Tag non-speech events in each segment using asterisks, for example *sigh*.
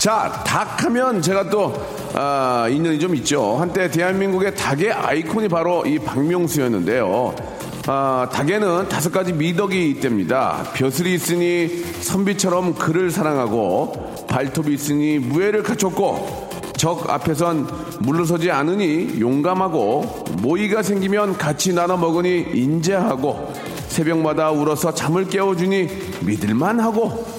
자, 닭 하면 제가 또, 아, 인연이 좀 있죠. 한때 대한민국의 닭의 아이콘이 바로 이 박명수였는데요. 아, 닭에는 다섯 가지 미덕이 있답니다. 벼슬이 있으니 선비처럼 그를 사랑하고, 발톱이 있으니 무예를 갖췄고, 적 앞에선 물러서지 않으니 용감하고, 모이가 생기면 같이 나눠 먹으니 인자하고, 새벽마다 울어서 잠을 깨워주니 믿을만하고,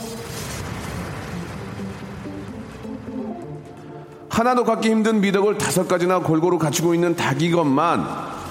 하나도 갖기 힘든 미덕을 다섯 가지나 골고루 갖추고 있는 닭이것만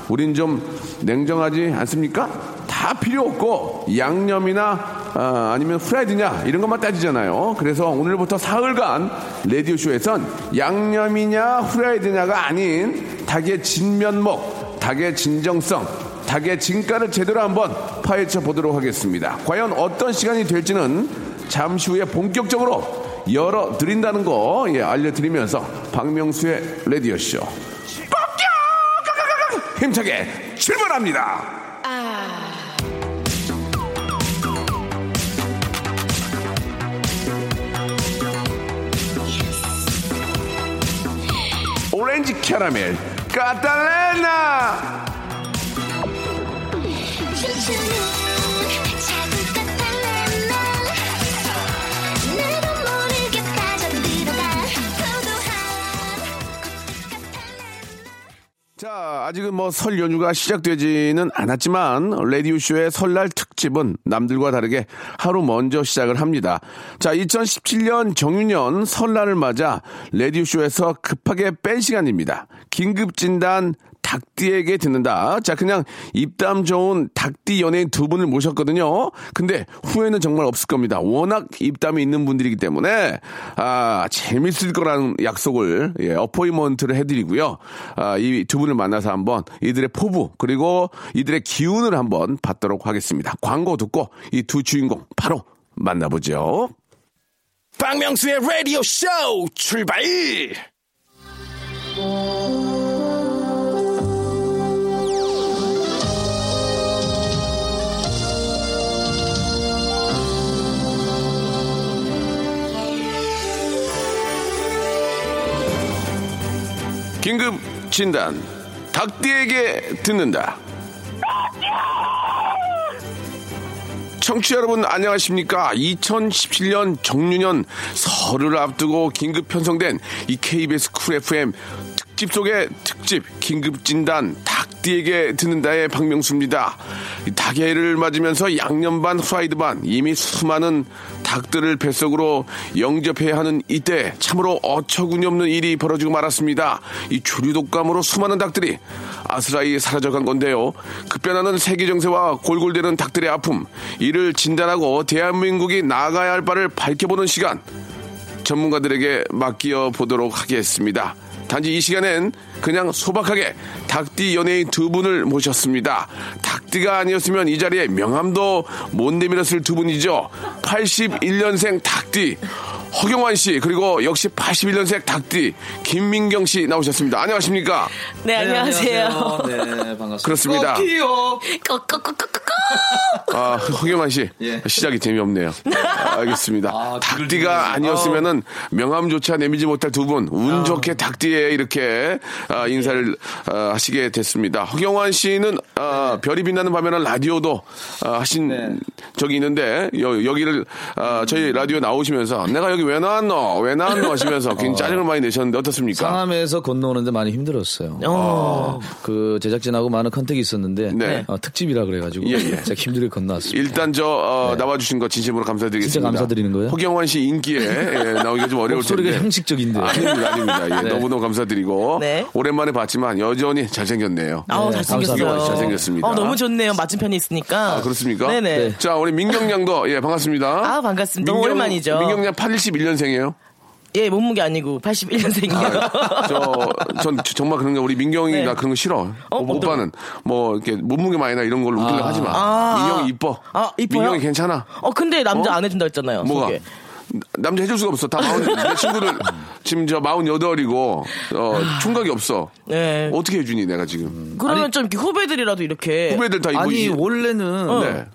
우린 좀 냉정하지 않습니까? 다 필요 없고 양념이나 아, 니면 프라이드냐 이런 것만 따지잖아요. 그래서 오늘부터 사흘간 라디오 쇼에선 양념이냐 프라이드냐가 아닌 닭의 진면목, 닭의 진정성, 닭의 진가를 제대로 한번 파헤쳐 보도록 하겠습니다. 과연 어떤 시간이 될지는 잠시 후에 본격적으로 열어드린다는 거 예, 알려드리면서 박명수의 라디오쇼. 꺾여! 힘차게 출발합니다. 오렌지 캐러멜 까탈레나 자, 아직은 뭐 설 연휴가 시작되지는 않았지만 라디오쇼의 설날 특집은 남들과 다르게 하루 먼저 시작을 합니다. 자, 2017년 정유년 설날을 맞아 라디오쇼에서 급하게 뺀 시간입니다. 긴급 진단 닭띠에게 듣는다. 자, 그냥 입담 좋은 닭띠 연예인 두 분을 모셨거든요. 근데 후회는 정말 없을 겁니다. 워낙 입담이 있는 분들이기 때문에, 아, 재밌을 거라는 약속을, 예, 어포이먼트를 해드리고요. 아, 이 두 분을 만나서 한번 이들의 포부, 그리고 이들의 기운을 한번 받도록 하겠습니다. 광고 듣고 이 두 주인공 바로 만나보죠. 박명수의 라디오 쇼 출발! 긴급 진단 닭띠에게 듣는다. 청취자 여러분 안녕하십니까? 2017년 정유년 설을 앞두고 긴급 편성된 이 KBS 쿨 FM 특집 속의 특집 긴급 진단 닭띠에게 듣는다의 박명수입니다. 이 닭해를 맞으면서 양념 반 후라이드 반 이미 수많은 닭들을 뱃속으로 영접해야 하는 이때 참으로 어처구니 없는 일이 벌어지고 말았습니다. 이 조류독감으로 수많은 닭들이 아스라이 사라져간 건데요. 급변하는 세계 정세와 골골대는 닭들의 아픔 이를 진단하고 대한민국이 나아가야 할 바를 밝혀보는 시간 전문가들에게 맡겨 보도록 하겠습니다. 단지 이 시간엔 그냥 소박하게 닭띠 연예인 두 분을 모셨습니다. 닭띠가 아니었으면 이 자리에 명함도 못 내밀었을 두 분이죠. 81년생 닭띠 허경환 씨 그리고 역시 81년생 닭띠 김민경 씨 나오셨습니다. 안녕하십니까? 네, 안녕하세요. 네, 반갑습니다. 그렇습니다. 꺼꺼꺼꺼꺼꺼. 아, 허경환 씨. 예. 시작이 재미없네요. 알겠습니다. 아, 닭띠가. 아니었으면은 명함조차 내밀지 못할 두 분, 운 좋게 닭띠에 이렇게 아, 인사를 아, 하시게 됐습니다. 허경환 씨는 아, 별이 빛나는 밤에는 라디오도 아, 하신 네. 적이 있는데 여, 여기를 아, 저희 라디오 나오시면서 내가 여기 왜 나왔노? 왜 나왔노? 하시면서 *laughs* 굉장히 짜증을 많이 내셨는데 어떻습니까? 상암에서 건너오는데 많이 힘들었어요. 어. 그 제작진하고 많은 컨택이 있었는데 네. 어, 특집이라 그래가지고 예, 예. *laughs* 제가 힘들게 건너왔습니다. 일단 저 어, 나와주신 거 진심으로 감사드리겠습니다. 진짜 감사드리는 거예요? 허경환 씨 인기에 예, 나오기가 좀 어려울 목소리가 텐데. 형식적인데. 아닙니다, 아닙니다. 예, *laughs* 네. 너무너무 감사드리고 네. 오랜만에 봤지만 여전히 잘생겼네요. 아우, 네, 잘생겼어요. 잘생겼습니다. 어, 너무 좋네요. 맞은편에 있으니까. 아, 그렇습니까? 네네. 네. 자, 우리 민경 양도 예, 반갑습니다. 아, 반갑습니다. 너무 오랜만이죠. 민경 양 81년생이에요. 예, 몸무게 아니고 81년생이에요. 저, 전 정말 그런 거 우리 민경이가 네. 그런 거 싫어. 어, 오빠는 뭐 이렇게 몸무게 많이 나 이런 걸로 웃기려고 하지 마. 아. 민경이 이뻐. 아, 이뻐요? 민경이 괜찮아. 어, 근데 남자 어? 안 해준다 했잖아요. 뭐가? 소개. 남자 해줄 수가 없어. 다 마흔, *laughs* 내 친구들 지금 저 마흔 여덟이고, 어, 총각이 없어. 네. 어떻게 해주니, 내가 지금. 그러면 좀 이렇게 후배들이라도 이렇게. 후배들 다 이거. 아니 이- 원래는 네.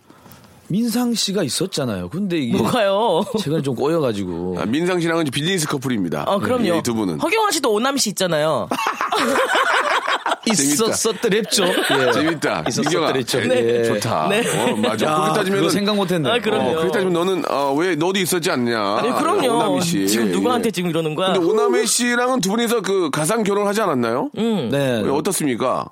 민상 씨가 있었잖아요. 근데 이게 뭐가요? 최근에 좀 꼬여가지고 아, 민상 씨랑은 이제 비즈니스 커플입니다. 어, 그럼요. 이 두 분은. 허경환 씨도 오남 씨 있잖아요. *laughs* *laughs* 있었었더랬죠. 예. 재밌다. 민경아. 있었었더랬죠. 예, 예. 좋다. 네. 어, 맞아. 야, 그렇게 따지면. 생각 못했네. 아, 그럼요. 어, 그렇게 따지면 너는, 어, 왜 너도 있었지 않냐. 아니, 그럼요. 오남희 씨. 지금 누구한테 예. 지금 이러는 거야? 근데 오남희 씨랑은 두 분이서 그 가상 결혼하지 않았나요? 네. 왜 어떻습니까?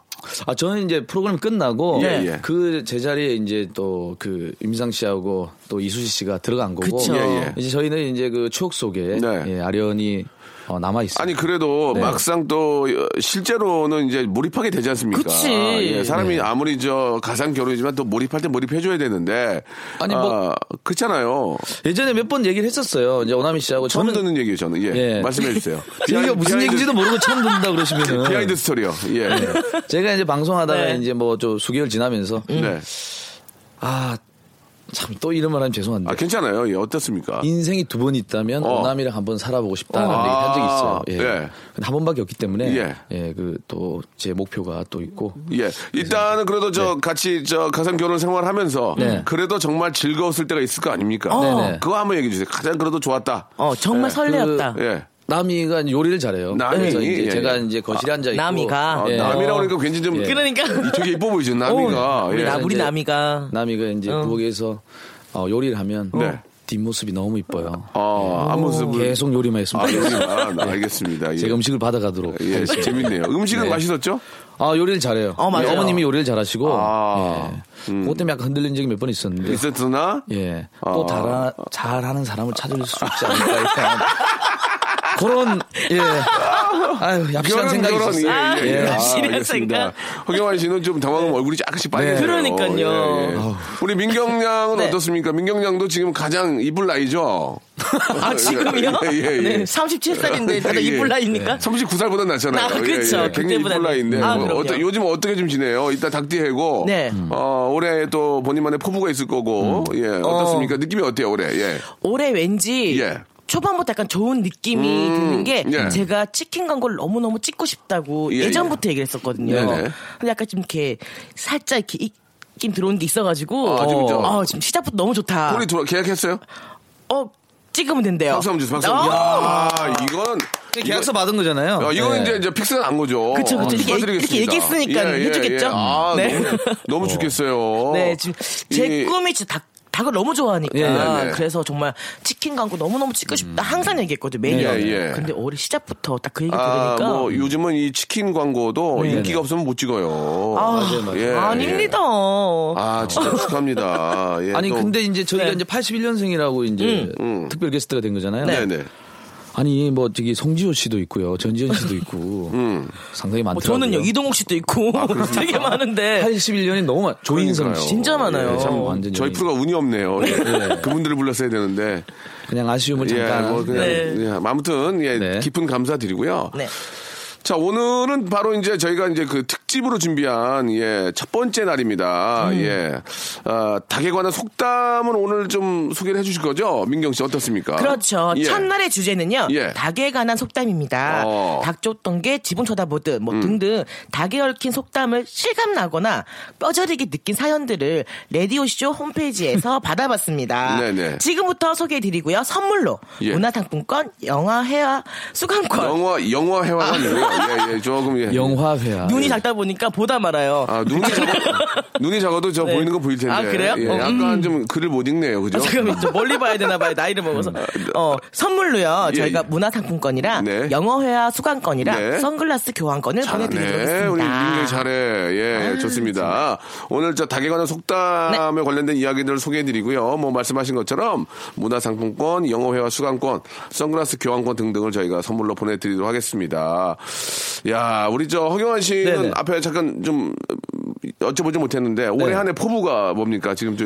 아 저는 이제 프로그램 끝나고 예, 예. 그 제자리에 이제 또 그 임상 씨하고 또 이수지 씨가 들어간 거고 그쵸. 예, 예. 이제 저희는 이제 그 추억 속에 네. 예, 아련히 어, 남아 있습니다. 아니 그래도 네. 막상 또 어, 실제로는 이제 몰입하게 되지 않습니까? 그치. 예, 사람이 네. 아무리 저 가상 결혼이지만 또 몰입할 때 몰입해줘야 되는데 아니, 뭐- 아, 그렇잖아요. 예전에 몇 번 얘기를 했었어요. 이제 오나미 씨하고 처음 저는 듣는 얘기예요, 저는. 예, 예. 말씀해 주세요. *laughs* 저희가 무슨 얘기인지도 모르고 처음 듣는다 그러시면은 *laughs* 비하인드 스토리요. 예. 네. 제가 이제 방송하다가 네. 이제 뭐 좀 수개월 지나면서 네. 아 참 또 이런 말 하면 죄송한데 아 괜찮아요. 예, 어떻습니까? 인생이 두 번 있다면 어. 오나미랑 한 번 살아보고 싶다는 어. 얘기 한 적이 있어요. 아, 예. 예. 근데 한 번밖에 없기 때문에 예. 예, 그 또 제 목표가 또 있고 예. 일단은 그래도 저 같이 저 가상 결혼 생활하면서 네. 그래도 정말 즐거웠을 때가 있을 거 아닙니까? 네네. 그거 한번 얘기해 주세요. 가장 그래도 좋았다. 어, 정말 설레었다. 예. 남이가 요리를 잘해요. 남이, 그래서 이제 예, 제가 예. 이제 거실에 앉아 있고 남이가. 아, 예. 남이라고 그러니까 괜히 좀 예. 그러니까. *laughs* 되게 이뻐 보이죠. 남이가. 어, 우리, 예. 나, 우리 남이가. 남이가 이제 어. 부엌에서 어, 요리를 하면 네. 뒷모습이 너무 이뻐요. 아, 앞모습을 계속 요리만 아, 했습니다. 요리만 알겠습니다. 예. 제가 음식을 받아가도록. 예, 하겠습니다. 재밌네요. 음식은 네. 맛있었죠? 아, 요리를 잘해요. 어, 맞아요. 예, 어머님이 요리를 잘하시고. 아, 예. 그것 때문에 약간 흔들린 적이 몇 번 있었는데. 있었으나 예. 아. 또 달아, 잘하는 사람을 찾을 수 있지 않을까. *laughs* 그런, 예. 아유, 얍실한 생각이 그런 있었어요. 아, 예, 예. 예. 아, 알겠습니다. 생각. 허경환 씨는 좀 당황하면 얼굴이 약간씩 빨개요. 그러니까요. 예, 예. 우리 민경 양은 *laughs* 네. 어떻습니까? 민경 양도 지금 가장 이쁠 나이죠? 아, *laughs* 지금요? 예, 예, 예. 네, 37살인데 다들 예. 이쁠 나이입니까? 39살보다 낫잖아요. 아, 그쵸. 굉장히 이쁠. 나이인데. 아, 뭐. 어떠- 요즘 어떻게 좀 지내요? 이따 닭띠 해고. 네. 어, 올해 또 본인만의 포부가 있을 거고. 예. 어떻습니까? 느낌이 어때요, 올해? 예. 올해 왠지 예. 초반부터 약간 좋은 느낌이 음, 드는 게 예. 제가 치킨 광고를 너무너무 찍고 싶다고 예, 예, 전부터 얘기를 했었거든요. 네네. 근데 약간 좀 이렇게 살짝 이렇게 입김 들어오는 게 있어가지고 아, 지금 저- 어, 지금 시작부터 너무 좋다. 콜이 들어, 계약했어요? 어 찍으면 된대요. 박수 한번 주세요. 박수 한번 어. 야, 이거는. 계약서 받은 거잖아요. 야, 이거는 예. 이제, 이제 픽스가 난 거죠. 그쵸, 그쵸. 아, 이렇게. 이렇게 얘기했으니까 해주겠죠? 아, 네. 너무, 너무 *laughs* 좋겠어요. 네, 지금 제 이- 꿈이 진짜 닭, 닭을 너무 좋아하니까 예, 네, 네. 그래서 정말 치킨 광고 너무 너무 찍고 싶다 항상 얘기했거든요 매년 예, 예. 근데 올해 시작부터 딱 그 얘기 아, 들으니까 뭐, 요즘은 이 치킨 광고도 인기가 없으면 못 찍어요. 아, 맞아요, 맞아요. 예, 아닙니다 아, 진짜 *laughs* 축하합니다. 예, 아니 또- 근데 이제 저희가 네. 이제 81년생이라고 이제 음. 특별 게스트가 된 거잖아요. 네 네. 아니 뭐 저기 송지효 씨도 있고요, 전지현 씨도 있고 *laughs* 음. 상당히 뭐 많더라고요. 저는요 이동욱 씨도 있고 *laughs* 되게 많은데 81년이 너무 많. 조인성. 씨 진짜 많아요. 예, 참 완전 저희 프로가 운이 없네요. 예. 그분들을 불렀어야 되는데. 그냥 아쉬움을 예, 잠깐. 뭐 그냥 네. 예, 아무튼 예, 네. 깊은 감사드리고요. 네. 자, 오늘은 바로 이제 저희가 이제 그 특집으로 준비한 예, 첫 번째 날입니다. 음. 예. 아, 닭에 관한 속담은 오늘 좀 소개를 해 주실 거죠? 민경 씨 어떻습니까? 그렇죠. 예. 첫날의 주제는요. 예. 닭에 관한 속담입니다. 어. 닭 쫓던 게 지붕 쳐다보듯 음. 뭐 등등 닭에 얽힌 속담을 실감나거나 뼈저리게 느낀 사연들을 라디오 쇼 홈페이지에서 *laughs* 받아봤습니다. 네네. 지금부터 소개해 드리고요. 선물로 예. 문화상품권, 영화, 회화, 수강권. 영화 영화 회화가 아니고요. 예, 예, 조금 예. 영화회야. 눈이 작다 보니까 보다 말아요. 아, 눈이 작아, 눈이 작아도 저 네. 보이는 거 보일 텐데. 아, 그래요? 예, 어, 약간 음. 좀 글을 못 읽네요. 그죠? 아, 잠깐만, 좀 멀리 봐야 되나 봐요. 나이를 먹어서. 어, 선물로요. 예, 저희가 예. 문화상품권이랑 네. 영어회화 수강권이랑 네. 선글라스 교환권을 보내드리도록 네, 하겠습니다. 우리 민경이 잘해. 예, 좋습니다. 오늘 저 닭에 관한 속담에 네. 관련된 이야기들을 소개해드리고요. 뭐 말씀하신 것처럼 문화상품권, 영어회화 수강권, 선글라스 교환권 등등을 저희가 선물로 보내드리도록 하겠습니다. 야, 우리 저 허경환 씨는 네네. 앞에 잠깐 좀 여쭤보지 못했는데 올해 네. 한해 포부가 뭡니까? 지금 저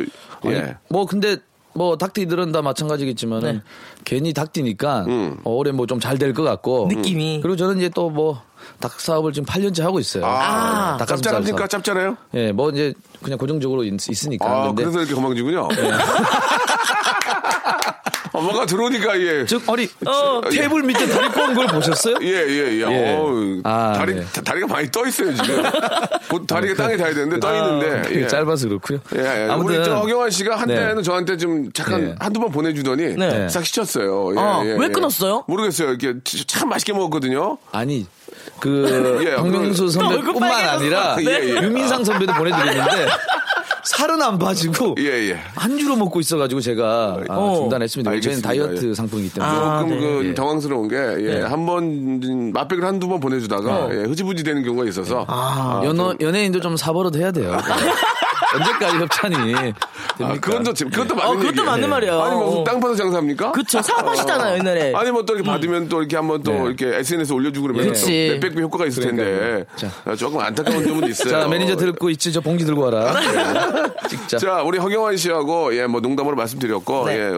예. 아니, 뭐 근데 뭐 닭띠들은 다 마찬가지겠지만 은 네. 괜히 닭띠니까 음. 어, 올해 뭐 좀 잘 될 것 같고 느낌이. 그리고 저는 이제 또 뭐 닭 사업을 지금 8년째 하고 있어요. 아, 닭가슴살 짭짤합니까? 짭짤해요? 예, 뭐 이제 그냥 고정적으로 있, 으니까 아, 근데 그래서 이렇게 건방지군요. *laughs* 엄마가 들어오니까 예. 즉 아니 어, 테이블 밑에 다리 꼬은 걸 보셨어요? 예, 예, 예. 예. 어우, 아, 다리, 네. 다리가 많이 떠 있어요, 지금. *laughs* 곧 다리가 땅에 닿아야 되는데 떠 있는데. 그게 예. 짧아서 그렇고요. 예, 예. 아무튼 우리 저 허경환 씨가 한때는 네. 저한테 좀 잠깐 네. 한두 번 보내주더니 네. 싹 시쳤어요. 예, 아, 예, 왜 예. 끊었어요? 모르겠어요. 이렇게 참 맛있게 먹었거든요. 아니 그 *laughs* 예, 박명수 선배뿐만. 아니라 *laughs* 예, 예. 유민상 선배도 보내드리는데 살은 안 빠지고 *laughs* 예, 예. 한 주로 먹고 있어가지고 제가 아, 어. 중단했습니다. 저희는. 다이어트 예. 상품이기 때문에. 아, 조금 네. 그 예. 당황스러운 게, 예, 네. 한 번, 맛백을 한두 번 보내주다가, 어. 예, 흐지부지 되는 경우가 있어서. 아, 연어, 연예인도 좀 사버릇 해야 돼요. *laughs* 언제까지 협찬이 됩니까? 아, 그건 좀, 그것도 맞는 어, 그것도 얘기예요. 맞는 말이에요. 아니, 뭐, 어. 땅 파서 장사합니까? 그쵸. 사업하시잖아요, 옛날에. 아니 뭐 또 이렇게 받으면 또 이렇게 한번 또 네. 이렇게 SNS 에 올려주고 그러면 그치. 몇백 배 효과가 있을 텐데. 자. 아, 조금 안타까운 점은 있어요. 자, 매니저 들고 있지, 저 봉지 들고 와라. 네. *laughs* 찍자. 자, 우리 허경환 씨하고 예, 뭐 농담으로 말씀드렸고 네. 예,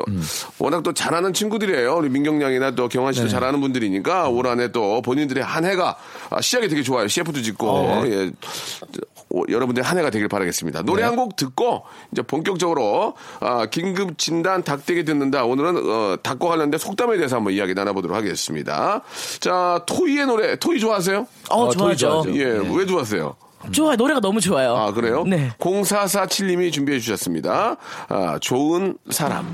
워낙 또 잘하는 친구들이에요. 우리 민경양이나 또 경환 씨도 잘하는 분들이니까 올 한해 또 본인들의 한 해가 아, 시작이 되게 좋아요. CF도 짓고 예. 어, 여러분들의 한 해가 되길 바라겠습니다. 노래 한곡 듣고 이제 본격적으로 아, 긴급 진단 닭대기 듣는다. 오늘은 어, 닭과 관련된 속담에 대해서 한번 이야기 나눠보도록 하겠습니다. 자, 토이의 노래 토이 좋아하세요? 어, 어, 좋아하죠. 좋아하죠. 예, 네. 왜 좋아하세요? 좋아요. 노래가 너무 좋아요. 아, 그래요? 네. 0447님이 준비해 주셨습니다. 아, 좋은 사람.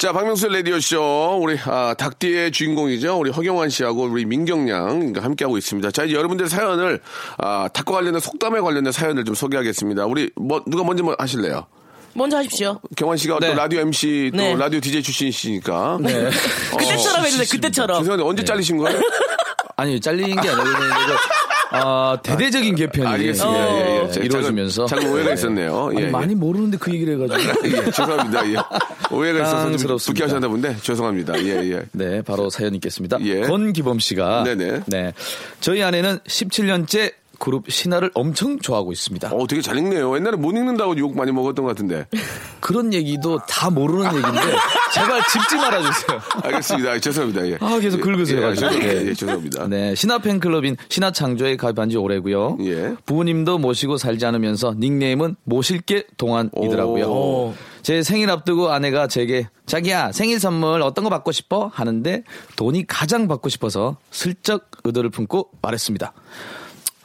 자, 박명수 라디오쇼. 우리, 아, 닭띠의 주인공이죠. 우리 허경환 씨하고 우리 민경양 함께하고 있습니다. 자, 이제 여러분들 사연을, 아, 닭과 관련된 속담에 관련된 사연을 좀 소개하겠습니다. 우리, 뭐, 누가 먼저 뭐 하실래요? 먼저 하십시오. 경환 씨가 네. 또 라디오 MC 또 네. 라디오 DJ 출신이시니까. 네. *laughs* 그때처럼 해주세요. 그때처럼. 죄송한데 언제 잘리신 거예요? 아니, 잘리는 게 이거, 아, 대대적인 개편이 알겠습니다. 어. 예, 예. 네, 이루어지면서. 작은 오해가 있었네요. 아니, 예, 예. 많이 모르는데 그 얘기를 해가지고. *laughs* 예, 죄송합니다. 예. 오해가 있어서 좀. 붙게 하셨나 본데 죄송합니다. 예, 예. 네, 바로 사연 있겠습니다. 예. 권기범 씨가 네네. 네. 저희 아내는 17년째 그룹 신화를 엄청 좋아하고 있습니다. 어, 되게 잘 읽네요. 옛날에 못 읽는다고 욕 많이 먹었던 것 같은데. 그런 얘기도 다 모르는 얘기인데 제발 짚지 말아주세요. 알겠습니다. 죄송합니다. 예. 아, 계속 긁으세요. 예, 죄송합니다. 네. 예, 죄송합니다. 네, 신화 팬클럽인 신화 창조에 가입한 지 오래고요. 예. 부모님도 모시고 살지 않으면서 닉네임은 모실게 동안이더라고요. 오. 제 생일 앞두고 아내가 제게 자기야 생일 선물 어떤 거 받고 싶어 하는데 돈이 가장 받고 싶어서 슬쩍 의도를 품고 말했습니다.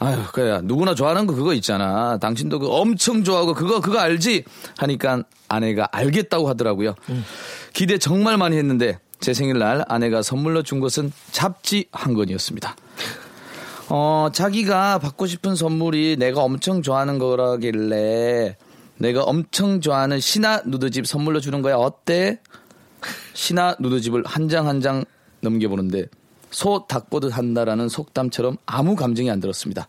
아유, 그래 누구나 좋아하는 거 그거 있잖아. 당신도 그 엄청 좋아하고 그거 그거 알지? 하니까 아내가 알겠다고 하더라고요. 기대 정말 많이 했는데 제 생일날 아내가 선물로 준 것은 잡지 한 권이었습니다. 어, 자기가 받고 싶은 선물이 내가 엄청 좋아하는 거라길래 내가 엄청 좋아하는 신화 누드집 선물로 주는 거야. 어때? 신화 누드집을 한 장 한 장 넘겨보는데 소 닭보듯 한다라는 속담처럼 아무 감정이 안 들었습니다.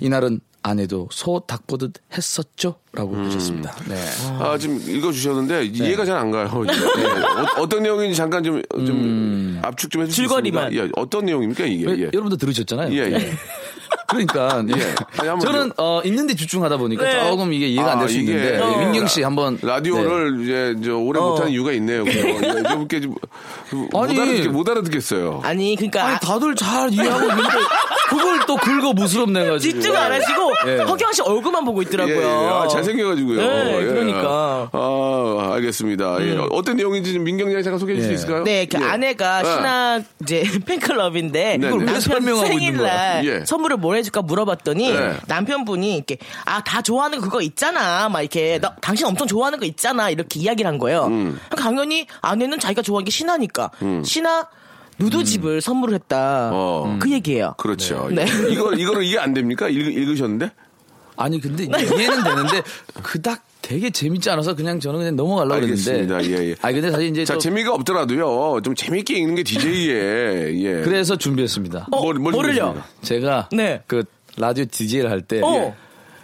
이날은 아내도 소 닭보듯 했었죠? 라고 하셨습니다. 네. 아, 지금 읽어주셨는데 이해가 잘 안 가요. 예. 어, 떤 내용인지 잠깐 좀, 좀 압축 좀 해주실 수 줄거리만. 있습니까? 예, 어떤 내용입니까 이게? 왜, 예. 여러분도 들으셨잖아요. 예, 예. *laughs* 그러니까 *laughs* 예. 아니, 한번 저는 어, 있는데 집중하다 보니까 네. 조금 이게 이해가 안될수 아, 있는데 어. 예, 민경 씨 한번 라디오를 이제 저 오래 못하는 이유가 있네요. 예, 좀 이렇게 좀못 아니. 알아듣겠, 못 알아듣겠어요. 아니 그러니까 아니 다들 잘 이해하고 있는데 *laughs* 그걸 또 긁어 무스럽네 가지고 집중 안 하시고 예. 허경 씨 얼굴만 보고 예, 있더라고요. 예. 아, 잘생겨가지고요. 네, 예. 그러니까. 아, 알겠습니다. 예. 어떤 내용인지 좀 민경 양이 잠깐 소개해 주실 수 있을까요? 네, 그 예. 아내가 예. 신화 이제 *laughs* 팬클럽인데 네, 네. 남편 설명하고 있는 생일날 거야? 예. 선물을 뭘 해줄까 물어봤더니 네. 남편분이 이렇게 아 다 좋아하는 거 그거 있잖아, 막 이렇게 나, 당신 엄청 좋아하는 거 있잖아 이렇게 이야기를 한 거예요. 음. 당연히 아내는 자기가 좋아하는 게 신화니까 신화 누드집을 선물을 했다. 어. 그 얘기예요. 그렇죠. 네. 이거, 이거는 이해 안 됩니까? 읽, 읽으셨는데? 아니 근데 이해는 되는데 *laughs* 그닥 되게 재밌지 않아서 그냥 저는 그냥 넘어가려고 알겠습니다. 그랬는데 예, 예. 아니 근데 사실 이제 자, 또 재미가 없더라도요. 좀 재밌게 읽는 게 DJ의, 예. *laughs* 그래서 준비했습니다. 어, 뭘- 뭘 뭐를요? 제가 네. 그 라디오 DJ를 할때 어.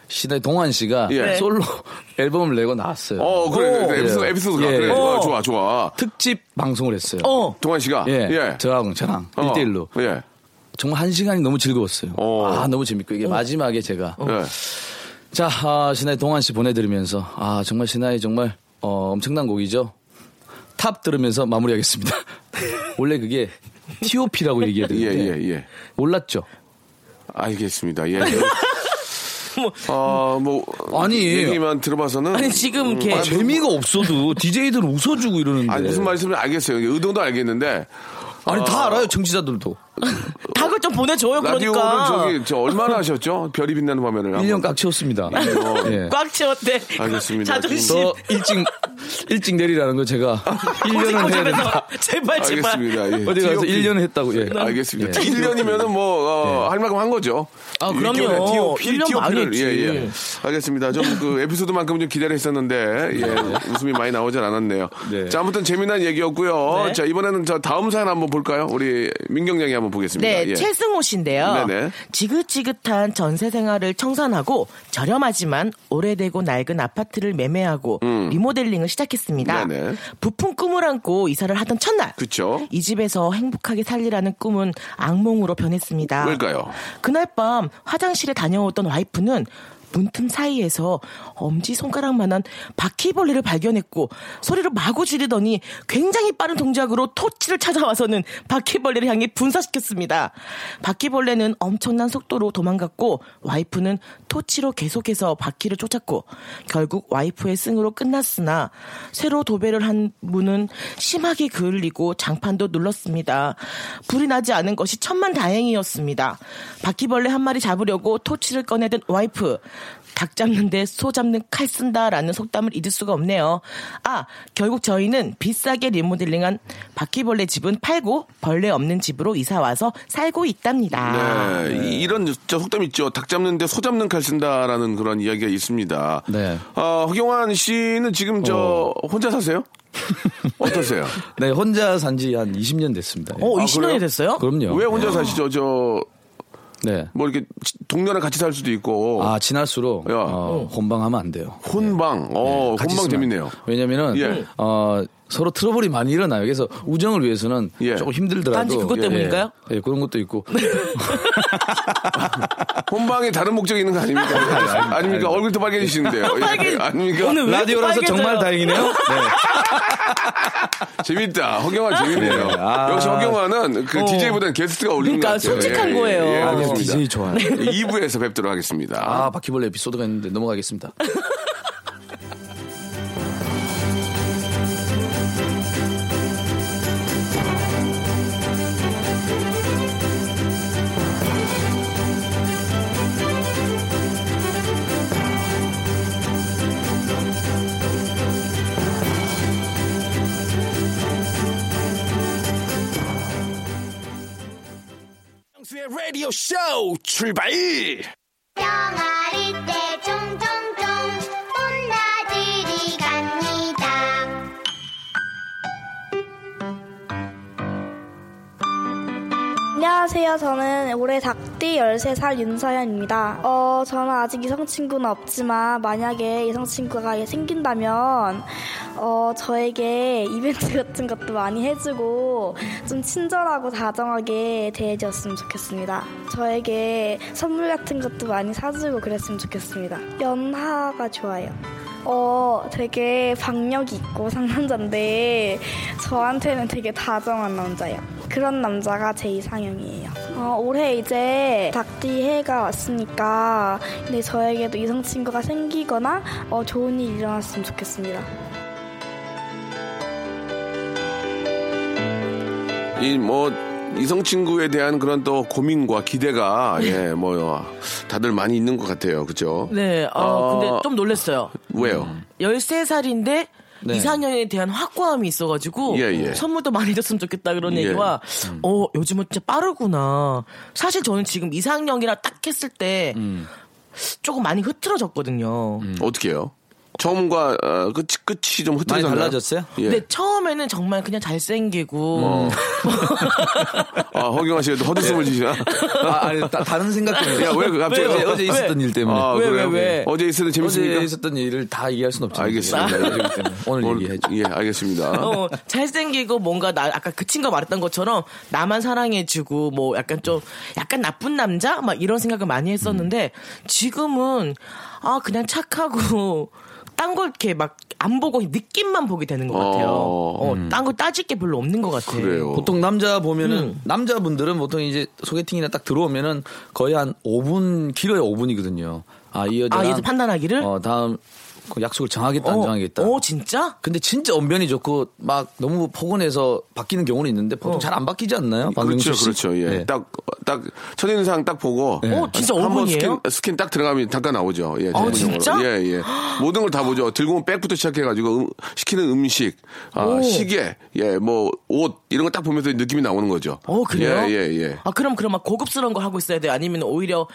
시대 동환 씨가 예. 네. 솔로 *laughs* 앨범을 내고 나왔어요. 어, 그래. 오. 그래. 에피소드, 예. 에피소드가. 예. 그래. 어. 좋아, 좋아, 좋아. 특집 방송을 했어요. 어. 동환 씨가. 예. 예. 저하고 저랑 어. 일대일로 예. 정말 한 시간이 너무 즐거웠어요. 어. 아, 너무 재밌고 이게 마지막에 제가 예. 자, 아, 신화의 동완 씨 보내드리면서 아, 정말 신화의 정말 어, 엄청난 곡이죠. 탑 들으면서 마무리하겠습니다. *laughs* 원래 그게 TOP라고 얘기해야 예, 되는데 예, 예. 몰랐죠? 알겠습니다. 예. 어, 뭐. 아니. 얘기만 들어봐서는. 아니 지금 이렇게 아, 재미가 없어도 DJ들은 웃어주고 이러는데 아니, 무슨 말씀인지 알겠어요. 의도도 알겠는데. 아니, 다 알아요 청취자들도 *laughs* 닭을 좀 보내줘요. 라디오를 그러니까 저기, 저 얼마나 *laughs* 하셨죠? 별이 빛나는 화면을. 1년 꽉 채웠습니다. 예. *laughs* 꽉 채웠대. 알겠습니다. 자존심. 더 일찍 일찍 내리라는 거 제가 1년을 해야 된다. 제발 제발. 알겠습니다. 예. 어디 가서 TOP. 1년 했다고. 예. 알겠습니다. 예. 1년이면은 뭐, 어, 할 만큼 한 거죠. 아, 그럼요. TOP, 1년 많이 TOP를. 예, 예. 알겠습니다. 좀 그 에피소드만큼 좀 기다려 했었는데, 예. 웃음이 많이 나오질 않았네요. 네. 자, 아무튼 재미난 얘기였고요. 네. 자, 이번에는 저 다음 사연 한번 볼까요? 우리 민경 양이 한번 보겠습니다. 네, 예. 최승호 씨인데요. 네네. 지긋지긋한 전세 생활을 청산하고 저렴하지만 오래되고 낡은 아파트를 매매하고 리모델링을 시작했습니다. 음. 네네. 부푼 꿈을 안고 이사를 하던 첫날. 그쵸. 이 집에서 행복하게 살리라는 꿈은 악몽으로 변했습니다. 왜일까요? 그날 밤 화장실에 다녀오던 와이프는 문틈 사이에서 엄지손가락만한 바퀴벌레를 발견했고 소리를 마구 지르더니 굉장히 빠른 동작으로 토치를 찾아와서는 바퀴벌레를 향해 분사시켰습니다. 바퀴벌레는 엄청난 속도로 도망갔고 와이프는 토치로 계속해서 바퀴를 쫓았고 결국 와이프의 승으로 끝났으나 새로 도배를 한 문은 심하게 그을리고 장판도 눌렀습니다. 불이 나지 않은 것이 천만 다행이었습니다. 바퀴벌레 한 마리 잡으려고 토치를 꺼내든 와이프 닭 잡는데 소 잡는 칼 쓴다라는 속담을 잊을 수가 없네요. 아, 결국 저희는 비싸게 리모델링한 바퀴벌레 집은 팔고 벌레 없는 집으로 이사 와서 살고 있답니다. 네, 이- 이런 저 속담 있죠. 닭 잡는데 소 잡는 칼 쓴다라는 그런 이야기가 있습니다. 네. 어, 허경환 씨는 지금 저 혼자 사세요? *laughs* 어떠세요? 네, 혼자 산지 한 20년 됐습니다. 예. 어, 아, 20년이 그래요? 됐어요? 그럼요. 왜 혼자 사시죠? 저 네. 뭐 이렇게 동료랑 같이 살 수도 있고 아, 지날수록 야. 어, 혼방하면 안 돼요. 혼방. 어, 네, 같이 혼방 재밌네요. 왜냐면은 예. 어, 서로 트러블이 많이 일어나요. 그래서 우정을 위해서는 예. 조금 힘들더라도 단지 그것 예, 때문인가요? 예, 그런 것도 있고. *laughs* 혼방에 다른 목적이 있는 거 아닙니까? 아닙니까? 얼굴 또 빨개지시는데요. *laughs* 예. 아닙니까? 오늘 라디오라서 빨개져요? 정말 다행이네요. *laughs* 네. 재밌다. 허경환 재밌네요. 아. 역시 허경환은 그 DJ보다는 게스트가 어울리는 그러니까 것 같아요. 솔직한 거예요. 예, 아니요, 그렇습니다. DJ 좋아요. 2부에서 뵙도록 하겠습니다. 아, 바퀴벌레 에피소드가 있는데 넘어가겠습니다. 박명수의 안녕하세요. 저는 올해 닭띠 13살 윤서연입니다. 어, 저는 아직 이성 친구는 없지만 만약에 이성 친구가 생긴다면 어, 저에게 이벤트 같은 것도 많이 해주고 좀 친절하고 다정하게 대해줬으면 좋겠습니다. 저에게 선물 같은 것도 많이 사주고 그랬으면 좋겠습니다. 연하가 좋아요. 어, 되게 박력이 있고 상남자인데 저한테는 되게 다정한 남자예요. 그런 남자가 제 이상형이에요. 어, 올해 이제 닭띠 해가 왔으니까 근데 저에게도 이성 친구가 생기거나 어, 좋은 일이 일어났으면 좋겠습니다. 이뭐 이성 친구에 대한 그런 또 고민과 기대가 예뭐 다들 많이 있는 것 같아요. 그죠? 네, 어, 어. 근데 좀 놀랐어요. 왜요? 13살인데 네. 이상형에 대한 확고함이 있어가지고 예, 예. 선물도 많이 줬으면 좋겠다 그런 예. 얘기와 어 요즘은 진짜 빠르구나. 사실 저는 지금 이상형이라 딱 했을 때 음. 조금 많이 흐트러졌거든요. 어떻게 해요? 처음과 어, 끝 끝이 좀 많이 흩어졌나요? 달라졌어요? 예. 근데 처음에는 정말 그냥 잘생기고 어. 아 허경아 씨가 또 헛웃음을 지시나? 아, 아니, 다, 다른 생각 때문에. 야, 왜그 갑자기- 어제, 어제 있었던 일 때문에. 아, 왜, 그래요? 왜, 왜? 어제 있었던 재밌습니까? 어제 있었던 일을 다 얘기할 순 없죠. 알겠습니다. 오늘 오늘- 얘기해 줘. 예, 알겠습니다. 어, 잘생기고 뭔가 나 아까 그 친구가 말했던 것처럼 나만 사랑해주고 뭐 약간 좀 약간 나쁜 남자 막 이런 생각을 많이 했었는데 지금은 아 그냥 착하고 딴 걸 이렇게 막 안 보고 느낌만 보게 되는 것 같아요. 어, 어, 딴거 따질 게 별로 없는 것 같아요. 그래요. 보통 남자 보면은 음. 남자분들은 보통 이제 소개팅이나 딱 들어오면은 거의 한 5분 길어야 5분이거든요. 아 이 여자 아, 얘도 판단하기를? 어 다음 그 약속을 정하겠다 안 어, 정하겠다. 어, 진짜? 근데 진짜 언변이 좋고 막 너무 포근해서 바뀌는 경우는 있는데 보통 잘안 바뀌지 않나요? 그렇죠, 씨? 그렇죠. 예. 네. 딱, 딱, 첫인상 딱 보고. 어, 진짜 5분이에요? 스캔, 스캔 딱 들어가면 잠깐 나오죠. 예, 아. 진짜? 예, 예. 모든 걸 다 보죠. 들고 온 백부터 시작해가지고, 음, 시키는 음식, 아, 오. 시계, 예, 뭐, 옷, 이런 거 딱 보면서 느낌이 나오는 거죠. 어, 그래요? 예, 예, 예. 아, 그럼, 그럼 막 고급스러운 거 하고 있어야 돼요? 아니면 오히려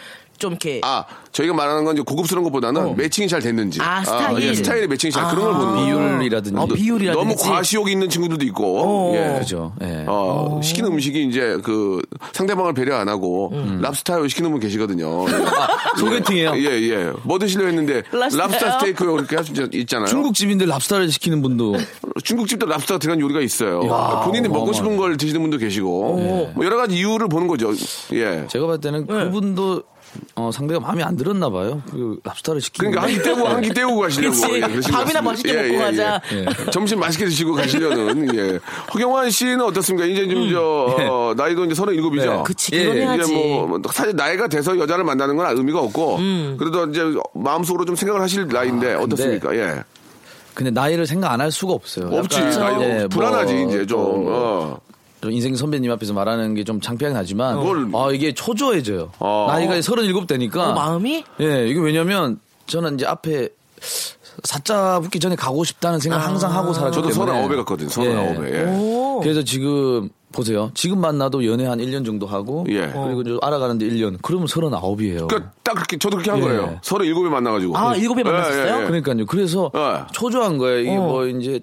좀 이렇게. 아, 저희가 말하는 건 이제 고급스러운 것보다는 매칭이 잘 됐는지. 아, 스타일. 예, 스타일의 매칭이 잘, 그런 걸 보는 거죠. 비율이라든지. 어, 비율이라든지. 너무 과시욕이 있는 친구들도 있고. 예. 그죠. 예. 어, 시키는 음식이 이제 그 상대방을 배려 안 하고 음. 랍스타요 시키는 분 계시거든요. *laughs* 소개팅이에요? 예, 예. 뭐 드시려 했는데 랍스타요? 랍스타 스테이크요 이렇게 할수 있잖아요. 중국집인데 랍스타를 시키는 분도 *laughs* 중국집도 랍스타가 들어간 요리가 있어요. 본인이 먹고 싶은 걸 드시는 분도 계시고 뭐 여러 가지 이유를 보는 거죠. 예. 제가 봤을 때는 네. 그분도 어, 상대가 마음에 안 들었나 봐요. 그 랍스타를 시키는 그러니까 한끼 때우고 한끼 때우고 가시려고. 그치. 예, 밥이나. 맛있게 먹고 가자. 예. 점심 맛있게 드시고 가시려는. 예. 허경환 씨는 어떻습니까? 이제 좀 저, 어, 나이도 이제 37이죠. 네. 그치, 예, 결혼해야지. 이제 뭐, 뭐 사실 나이가 돼서 여자를 만나는 건 의미가 없고 그래도 이제 마음속으로 좀 생각을 하실 나이인데 어떻습니까? 예. 근데 나이를 생각 안 할 수가 없어요. 없지. 나이 예, 불안하지 뭐, 이제 좀. 또 어. 좀 인생 선배님 앞에서 말하는 게 좀 창피하긴 하지만 뭘- 아 이게 초조해져요. 어. 나이가 37 되니까 어, 마음이? 예, 이게 왜냐면 저는 이제 앞에 사자 붙기 전에 가고 싶다는 생각 을 항상 하고 살았기 저도 때문에 39에 갔거든요. 39에. 예. 오. 그래서 지금 보세요. 지금 만나도 연애 한 1년 정도 하고 예. 그리고 좀 알아가는데 1년. 그러면 39이에요. 그러니까 딱 그렇게 저도 그렇게 한 예. 거예요. 37에 만나 가지고. 아, 일곱에 만났었어요? 예, 예. 그러니까요. 그래서 네. 초조한 거예요. 이게 어. 뭐 이제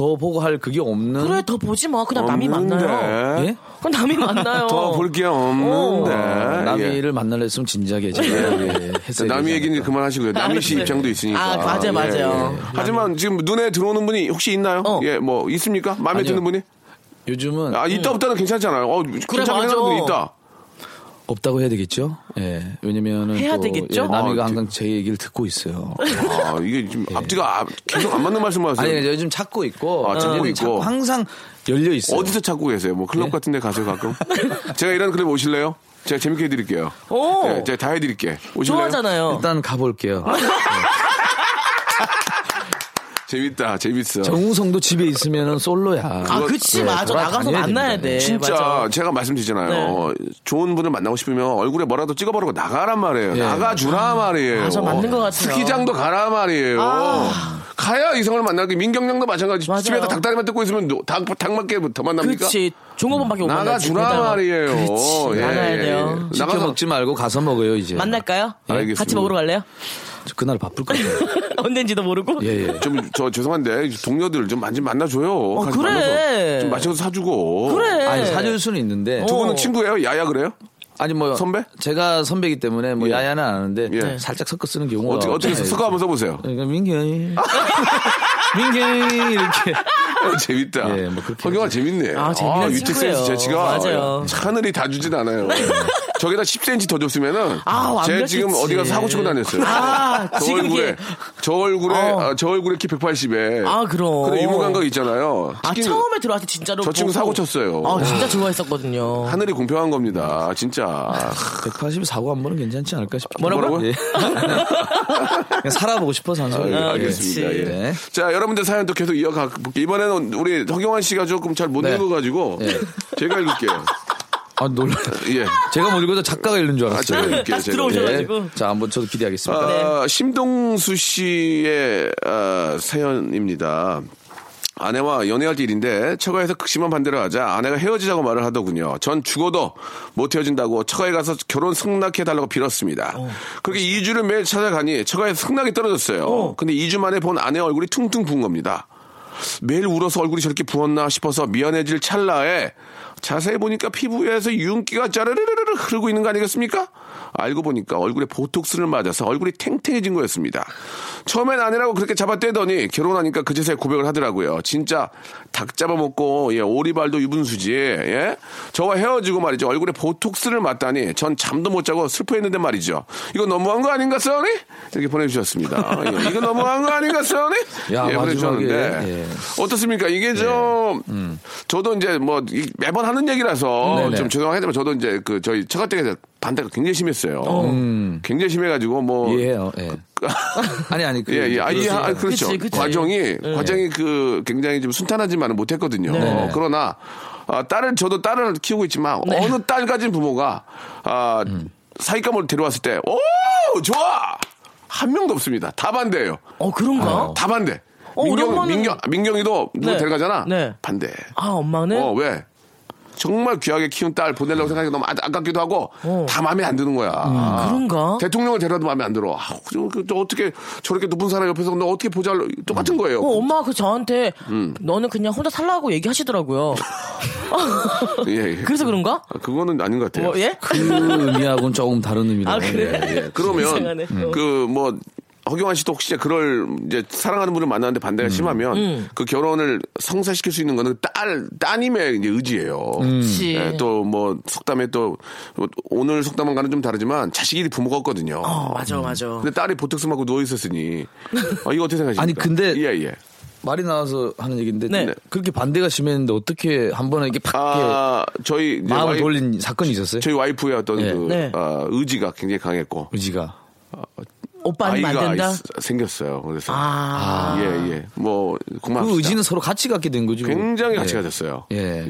더 보고 할 그게 없는 그래, 더 보지 마. 그냥 남이 없는데. 만나요. 예? 그럼 남이 만나요. 더 볼 게 없는데. 어, 예. 남이를 만나려 했으면 진작에 제가 예, 했어야 남이 되지 얘기는. 그만하시고요. 남이 씨. 입장도 있으니까. 아, 맞아요, 맞아요. 하지만 지금 눈에 들어오는 분이 혹시 있나요? 어. 예, 뭐 있습니까? 마음에 아니요. 드는 분이? 요즘은 아, 있다 없다는 괜찮잖아요. 어, 괜찮은 맞아. 있다. 없다고 해야 되겠죠. 예. 왜냐면은 해야 또, 되겠죠? 예, 남이가 아, 항상 제 얘기를 듣고 있어요. 아, 이게 지금 앞뒤가 아- 계속 안 맞는 말씀을 하세요. 아니 요즘 찾고 있고 아, 찾고 예, 있고. 항상 열려 있어요. 어디서 찾고 계세요? 뭐 클럽 예? 같은 데 가세요, 가끔? *laughs* 제가 이런 클럽 오실래요? 제가 재밌게 해 드릴게요. 오. 예, 제가 다 해 드릴게. 오실래요? 좋아하잖아요. 일단 가 볼게요. *laughs* 재밌다, 재밌어. 정우성도 집에 있으면은 솔로야. 아, 그치, 예, 맞아. 나가서 만나야 됩니다. 돼. 진짜 맞아. 제가 말씀드리잖아요. 네. 좋은 분을 만나고 싶으면 얼굴에 뭐라도 찍어바르고 나가란 말이에요. 예. 나가주라 말이에요. 맞아, 맞는 것 같아요. 스키장도 가라 말이에요. 가야 이성을 만나기 민경 양도 마찬가지. 맞아요. 집에서 닭다리만 뜯고 있으면 노- 닭, 닭밖에 더 만납니까? 그치. 종업원밖에 못 만나지. 나가주라 배달. 말이에요. 그치. 예, 나가야 예, 돼요. 예. 시켜 나가서 먹지 말고 가서 먹어요 이제. 만날까요? 알겠습니다. 같이 먹으러 갈래요? 저 그날 바쁠 것 같아요. *laughs* 언젠지도 모르고. 예, 예. 좀 저 죄송한데 동료들 좀 많이 만나줘요. 어, 그래. 만나서 좀 맛있는 거 사주고. 그래. 아니, 사줄 수는 있는데. 두 분은 어. 친구예요? 야야 그래요? 아니, 뭐. 선배? 제가 선배이기 때문에 뭐 예. 야야는 안 하는데. 예. 살짝 섞어 쓰는 경우가. 어떻게 어떻게 예. 섞어 한번 써보세요. 그러니까 민경이. *laughs* 민경이. 이렇게. 어, 재밌다. 예, 뭐 그렇게 허경아 하죠. 재밌네. 아, 위트. 센스 재치가 맞아요. 하늘이 다 주진 않아요. 저기다 10cm 더 줬으면은 아, 제. 지금 어디 가서 사고 치고 다녔어요. 아, 저 지금 얼굴에 저 얼굴에 어. 아, 저 얼굴에 키 180에 아, 그럼. 근데 이모 감각 있잖아요. 아, 치킨- 처음에 들어왔을 때 진짜로. 저 친구 보고- 사고 쳤어요. 아, 진짜 좋아했었거든요. 하늘이 공평한 겁니다. 진짜. 180 사고 한 번은 괜찮지 않을까 싶어요. 뭐라고요? 예. *laughs* 그냥 살아보고 싶어서 한 아, 소리. 예, 예. 알겠습니다. 예. 네. 자, 여러분들 사연 또 계속 이어가 볼게요. 이번에는 우리 허경환 씨가 조금 잘못 네. 읽어가지고 제가 읽을게요. 아, 놀라. 예. 제가 못 읽어도 작가가 읽는 줄 아, 제가 알았어요. 읽을게요. 제가. 들어오셔가지고. 예. 자, 한번 저도 기대하겠습니다. 아, 심동수 씨의 아, 사연입니다. 아내와 연애할 때 일인데 처가에서 극심한 반대를 하자 아내가 헤어지자고 말을 하더군요. 전 죽어도 못 헤어진다고 처가에 가서 결혼 승낙해 달라고 빌었습니다. 그렇게 2주를 매일 찾아가니 처가에서 승낙이 떨어졌어요. 근데 2주 만에 본 아내 얼굴이 퉁퉁 부은 겁니다. 매일 울어서 얼굴이 저렇게 부었나 싶어서 미안해질 찰나에 자세히 보니까 피부에서 윤기가 짜르르르르 흐르고 있는 거 아니겠습니까? 알고 보니까 얼굴에 보톡스를 맞아서 얼굴이 탱탱해진 거였습니다. 처음엔 아니라고 그렇게 잡아떼더니 결혼하니까 그제서야 고백을 하더라고요. 진짜 닭 잡아먹고 예, 오리발도 유분수지. 예? 저와 헤어지고 말이죠. 얼굴에 보톡스를 맞다니 전 잠도 못 자고 슬퍼했는데 말이죠. 이거 너무한 거 아닌가 써니? 이렇게 보내주셨습니다. 예, 이거 너무한 거 아닌가 써니? 야, 예, 보내주셨는데 예. 어떻습니까? 이게 좀 저도 이제 뭐 이- 매번 하는 얘기라서 네네. 좀 죄송하지만 저도 이제 그 저희 처가댁에서 반대가 굉장히 심했어요. 굉장히 심해가지고 뭐 이해해요. 예. *laughs* 아니, 아니. 그, 예, 예. 아, 예. 아, 그렇죠. 그치, 그치. 과정이, 과정이 그 굉장히 좀 순탄하지만은 못했거든요. 네. 그러나, 아, 딸을, 저도 딸을 키우고 있지만, 네. 어느 딸 가진 부모가, 아, 사익감을 데려왔을 때, 오! 좋아! 한 명도 없습니다. 다 반대예요. 어, 그런가? 다 반대. 어, 민경, 그러면은- 민경, 민경이도 누구 네. 데려가잖아? 네. 반대. 아, 엄마는? 어, 왜? 정말 귀하게 키운 딸 보내려고 생각해 너무 아- 아깝기도 하고 다 마음에 안 드는 거야. 음, 그런가? 대통령을 데려도 마음에 안 들어. 아, 저, 그, 저 어떻게 저렇게 높은 사람 옆에서 너 어떻게 보자 똑같은 거예요. 어, 엄마가 그 저한테 음. 너는 그냥 혼자 살라고 얘기하시더라고요. *laughs* 예, 예. 그래서 그런가? 아, 그거는 아닌 것 같아요. 뭐, 예? 그 의미하고는 조금 다른 의미다. 아, 그래? 예, 예. 그러면. *laughs* 어. 그뭐 허경환 씨도 혹시 그럴 이제 사랑하는 분을 만나는데 반대가 심하면 음. 그 결혼을 성사시킬 수 있는 거는 딸 따님의 이제 의지예요. 그치. 예, 또뭐 속담에 또 오늘 속담은가는 좀 다르지만 자식이 부모가 없거든요. 어, 맞아, 맞아. 근데 딸이 보톡스 맞고 누워 있었으니 *laughs* 아, 이거 어떻게 생각하십니까? 아니, 근데- 예 예. 말이 나와서 하는 얘기인데 네. 그렇게 반대가 심했는데 어떻게 한 번에 이렇게 팍 이렇게 아 저희 마음을 와이- 돌린 사건이 있었어요? 저희 와이프의 어떤 예. 그 네. 아, 의지가 굉장히 강했고 의지가. 오빠 아니면 아이가 안 된다? 있- 생겼어요. 그래서 아. 예, 예. 뭐, 고맙습니다. 그 의지는 서로 같이 갖게 된 거죠. 굉장히 같이 예. 가졌어요. 예.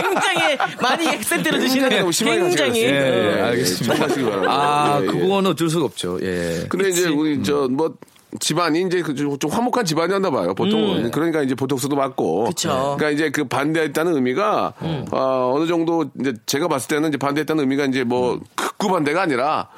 굉장히 많이 액센트를 주시는 같이 굉장히. 가졌어요. 예, 예, 알겠습니다. 참고하시기 바랍니다. 아, 예, 예. 그거는 어쩔 수가 없죠. 예. 근데 이제 우리 저 뭐 집안이 이제 그 좀, 좀 화목한 집안이었나 봐요. 보통은. 그러니까 이제 보톡스도 맞고. 음. 그쵸. 음. 그러니까 이제 그 반대했다는 의미가 어, 어느 정도 이제 제가 봤을 때는 이제 반대했다는 의미가 이제 뭐 음. 극구 반대가 아니라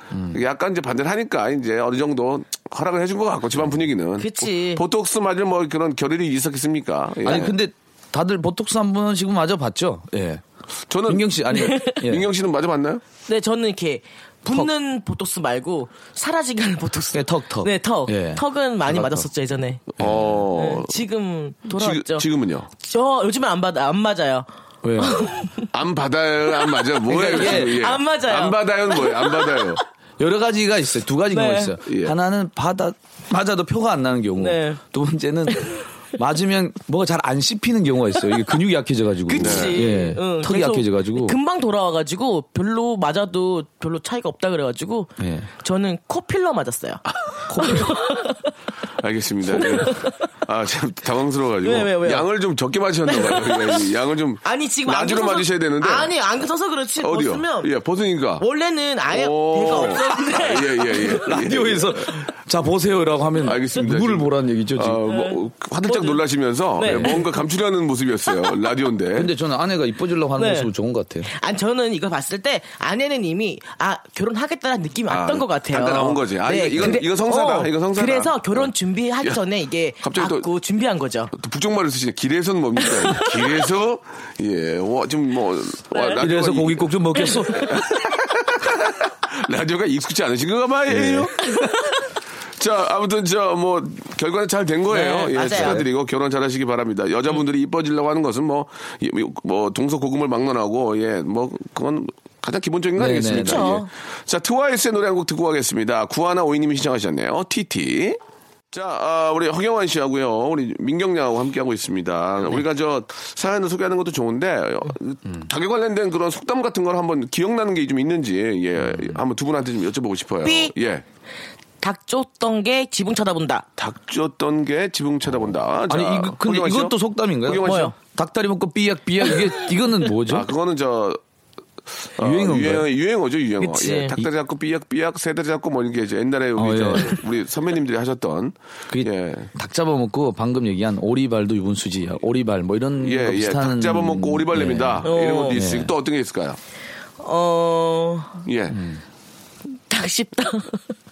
약간 이제 반대를 하니까 이제 어느 정도 허락을 해준 것 같고 집안 분위기는. 그치. 보- 보톡스 맞을 뭐 그런 결의이 있었겠습니까? 예. 아니 근데 다들 보톡스 한 번씩은 맞아 봤죠. 예. 저는 민경 씨 아니 예. *laughs* 민경 씨는 맞아 봤나요? 네, 저는 이렇게 붙는 보톡스 말고 사라지게 하는 보톡스. 네, 턱, 턱. 네, 턱. 예. 턱은 많이. 맞았었죠, 예전에. 어. 네, 지금 돌아왔죠. 지금, 은요 저 요즘엔 안 받아, 안 맞아요. 왜요? 안 받아요, 안 맞아요. 뭐예요? 그러니까 지금? 이게 예. 안 맞아요. 안 받아요는 뭐예요? 안 받아요. 여러 가지가 있어요. 두 가지 네. 경우가 있어요. 예. 하나는 받아 맞아도 표가 안 나는 경우. 네. 두 번째는 맞으면 뭐가 잘 안 씹히는 경우가 있어요. 이게 근육이 약해져가지고. 그치. 예. 응, 턱이 약해져가지고. 금방 돌아와가지고 별로 맞아도 별로 차이가 없다 그래가지고 예. 저는 코필러 맞았어요. *laughs* 알겠습니다. 네. 아, 참 당황스러워가지고. 왜, 왜, 왜요? 양을 좀 적게 맞으셨나 봐요. 양을 좀. 아니 지금 안경 써서- 맞으셔야 되는데. 아니 안경 써서 그렇지 어디요? 벗으면 예, 벗으니까. 원래는 아예 오. 배가 없었는데 예, 예, 예. *laughs* 라디오에서 자 보세요라고 하면 알겠습니다. 누구를 지금. 보라는 얘기죠 어, 지금. 뭐, 화들짝 놀라시면서 네. 예, 뭔가 감추려는 모습이었어요. *laughs* 라디오인데. 근데 저는 아내가 이뻐지려고 하는 네. 모습이 좋은 것 같아요. 아니 저는 이거 봤을 때 아내는 이미 아 결혼하겠다는 느낌이 아, 왔던 것 같아요. 네, 잠깐 나온 거지. 아, 이거- 이건- 이거 성사다. 이거 성사다. 그래서 결혼 준비하기 야, 전에 이게 갑자기 또- 받고 준비한 거죠. 또 북쪽 말을 쓰시네. 길에서는 뭡니까? *laughs* 길에서 예, 와, 지금 뭐 와, 라디오가 이래서 이- 고깃국 좀 먹겠어. *laughs* 라디오가 익숙지 않으신 거가 말이에요. 자, 아무튼 저 뭐 결과는 잘 된 거예요. 네, 예, 맞아요. 축하드리고 결혼 잘하시기 바랍니다. 여자분들이 이뻐지려고 하는 것은 뭐, 이- 뭐 동서고금을 막론하고 예, 뭐 그건 가장 기본적인 거 네, 아니겠습니까? 네, 그렇죠. 예. 자, 트와이스의 노래 한 곡 듣고 가겠습니다. 구하나 오이님이 신청하셨네요. TT. 자, 아, 우리 허경환 씨하고요, 우리 민경양하고 함께하고 있습니다. 네. 우리가 저 사연을 소개하는 것도 좋은데 어, 음. 닭에 관련된 그런 속담 같은 걸 한번 기억나는 게 좀 있는지 예, 한번 두 분한테 좀 여쭤보고 싶어요. 음. 삐. 예, 닭 쫓던 게 지붕 쳐다본다. 닭 쫓던 게 지붕 쳐다본다. 자, 아니 이거 근데 씨요? 이것도 속담인가요? 씨요? 뭐요? 닭다리 먹고 삐약 삐약 이게 이거는 뭐죠? 아, 그거는 저 어, 유행어인가요? 유행, 유행어죠, 유행어. 그치. 예, 닭다리 잡고 삐약삐약, 새다리 잡고 뭐 이게 이제 옛날에 우리 어, 저 예. 우리 선배님들이 하셨던 그게 예. 닭 잡아먹고 방금 얘기한 오리발도 유분수지야. 오리발 뭐 이런 거 예, 예. 비슷한 닭 잡아먹고 오리발 예. 냅니다. 어. 이런 것도 예. 있으니까 또 어떤 게 있을까요? 어, 예. 음. 닭 씹다. *laughs*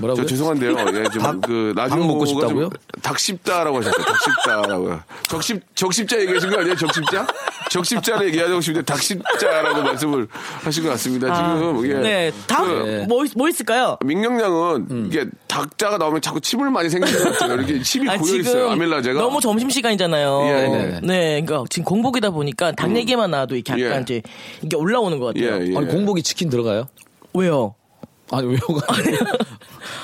뭐라고요? 저 죄송한데요. *laughs* 예, 지금 닭- 그 라디오 닭 먹고 싶다고요? 닭 씹다라고 하셨어요. 닭 씹다라고요. 적십 적십자 얘기하신 거 아니에요? 적십자? 적십자를 얘기하고 싶은데 닭 씹자라고 말씀을 하신 것 같습니다. 지금 예. 네, 닭, 그 뭐, 있- 뭐 있을까요? 민경양은 음. 이게 닭자가 나오면 자꾸 침을 많이 생기는 것 같아요. 이렇게 침이 아, 고여 있어요. 아밀라제가. 너무 점심 시간이잖아요. 예, 네. 네. 그러니까 지금 공복이다 보니까 닭 얘기만 나와도 이렇게 약간 예. 이제 이게 올라오는 것 예, 같아요. 예. 아니 공복이 치킨 들어가요? 왜요? 아니 왜요가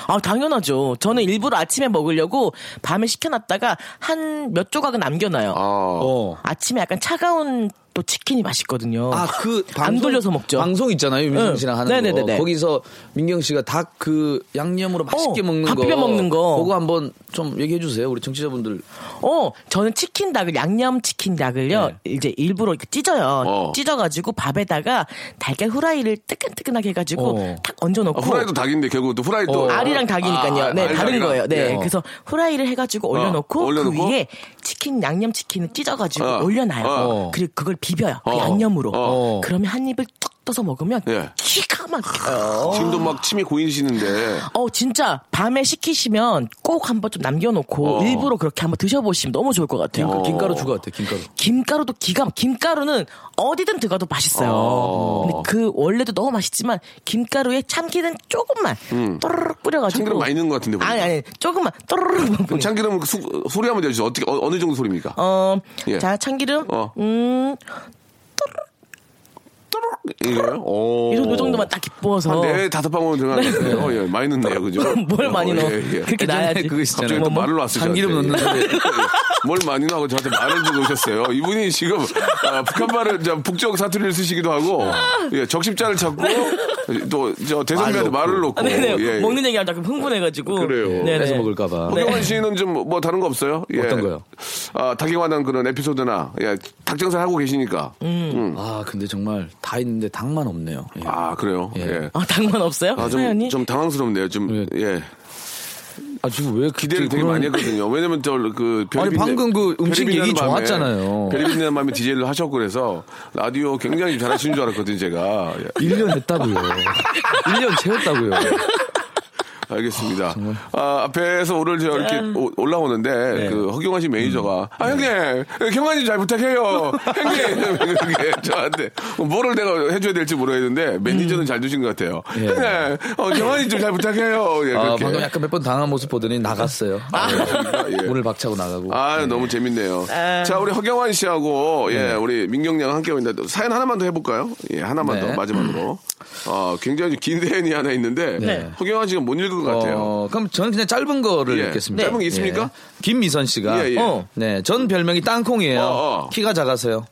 아, 당연하죠. 저는 일부러 아침에 먹으려고 밤에 시켜놨다가 한 몇 조각은 남겨놔요. 아, 어. 아침에 약간 차가운 또 치킨이 맛있거든요. 아, 그안 돌려서 먹죠. 방송 있잖아요. 응. 씨랑 하는 네네네네. 거. 거기서 민경 씨가 닭 그 양념으로 맛있게 어, 먹는 밥 거. 비벼 먹는 거. 그거 한번 좀 얘기해 주세요. 우리 청취자분들. 어, 저는 치킨 닭을 양념 치킨 닭을요. 네. 이제 일부러 이렇게 찢어요. 어. 찢어 가지고 밥에다가 달걀 후라이를 뜨끈뜨끈하게 해 가지고 어. 탁 얹어 놓고 아, 후라이도 닭인데 결국 또 후라이도 어. 알이랑 닭이니까요. 아, 네, 알, 다른. 거예요. 네, 예. 그래서 후라이를 해 가지고 올려 놓고, 올려놓고? 그 위에 치킨 양념 치킨을 찢어가지고 어. 올려놔요. 어. 그리고 그걸 비벼요. 그 어. 양념으로. 어. 그러면 한 입을 뚝 떠서 먹으면 예. 기가 막혀요. 지금도 막 침이 고이시는데 어 진짜 밤에 시키시면 꼭 한번 좀 남겨놓고 어. 일부러 그렇게 한번 드셔보시면 너무 좋을 것 같아요. 김, 김가루 주고 같아. 김가루. 김가루도 기가 막 김가루는 어디든 들어가도 맛있어요. 어. 근데 그 원래도 너무 맛있지만 김가루에 참기름 조금만 또르륵 뿌려가지고 참기름 많이 넣은 것 같은데, 보니까. 아니 아니 조금만 또르륵 그럼 참기름 그 수- 소리 한번 내주세요. 어떻게 어, 느 정도 소리입니까? 어, 예. 자 참기름 어. 음 이거요? 오. 이 정도 정도만 딱 부어서 네 다섯 방울 들어가는 것 같아요. 어, 예, 많이 넣네요, 그죠? 뭘 많이 어, 넣어 예, 예. 그렇게 놔야지 그거. 갑자기 또 뭐, 말을 놨어요. 참기름. 넣는 소리. 예, 예. 뭘 많이 넣고 저한테 말을 좀 놓으셨어요. 이분이 지금 아, 북한 말을 저 북적 사투리를 쓰시기도 하고 예, 적십자를 찾고 또 저 대선배한테 말을 놓고 아, 네네 예, 예. 먹는 얘기하면 자꾸 흥분해가지고 그래요. 네네. 뺏어 먹을까봐. 허경환 씨는 좀 뭐 다른 거 없어요? 예. 어떤 거요? 아, 닭에 관한 그런 에피소드나 예, 닭장사 하고 계시니까. 음. 아 근데 정말 다 있는데 닭만 없네요. 예. 아 그래요. 예. 예. 아 당만 없어요? 아, 좀, 사연이? 좀 당황스럽네요. 좀, 예. 예. 아 지금 왜 기대를 되게 그런- 많이 했거든요. 왜냐면 저, 그, 별이 아니, 방금 그 음식 얘기 좋았잖아요. 별이 빛나는 밤에 DJ를 하셨고 그래서 라디오 굉장히 잘하시는 줄 알았거든요, 제가. 예. 1년 했다고요. 1년 채웠다고요. 알겠습니다. 아, 앞에서 오늘 저 이렇게 오- 올라오는데 네. 그 허경환 씨 매니저가 아 형님 경환이 잘 부탁해요 형님 *laughs* *laughs* 그게 저한테 뭐를 내가 해줘야 될지 모르겠는데 매니저는 잘 두신 것 같아요. 예. 형님 어, 경환이 좀잘 부탁해요. 예, 아. 방금 약간 몇 번 당한 모습 보더니 나갔어요. 예. 문을 박차고 나가고. 아, 너무 재밌네요. 자, 우리 허경환 씨하고, 예, 우리 민경 양 함께 있는데, 사연 하나만 더 해볼까요? 예, 하나만 네. 더, 마지막으로. 어, 굉장히 긴 사연이 하나 있는데, 네. 허경환 씨가 못 읽은 것 같아요. 어, 그럼 저는 그냥 짧은 거를 예. 읽겠습니다. 짧은 게 있습니까? 예. 김미선 씨가 예, 예. 어, 네, 전 별명이 땅콩이에요. 어, 어. 키가 작아서요.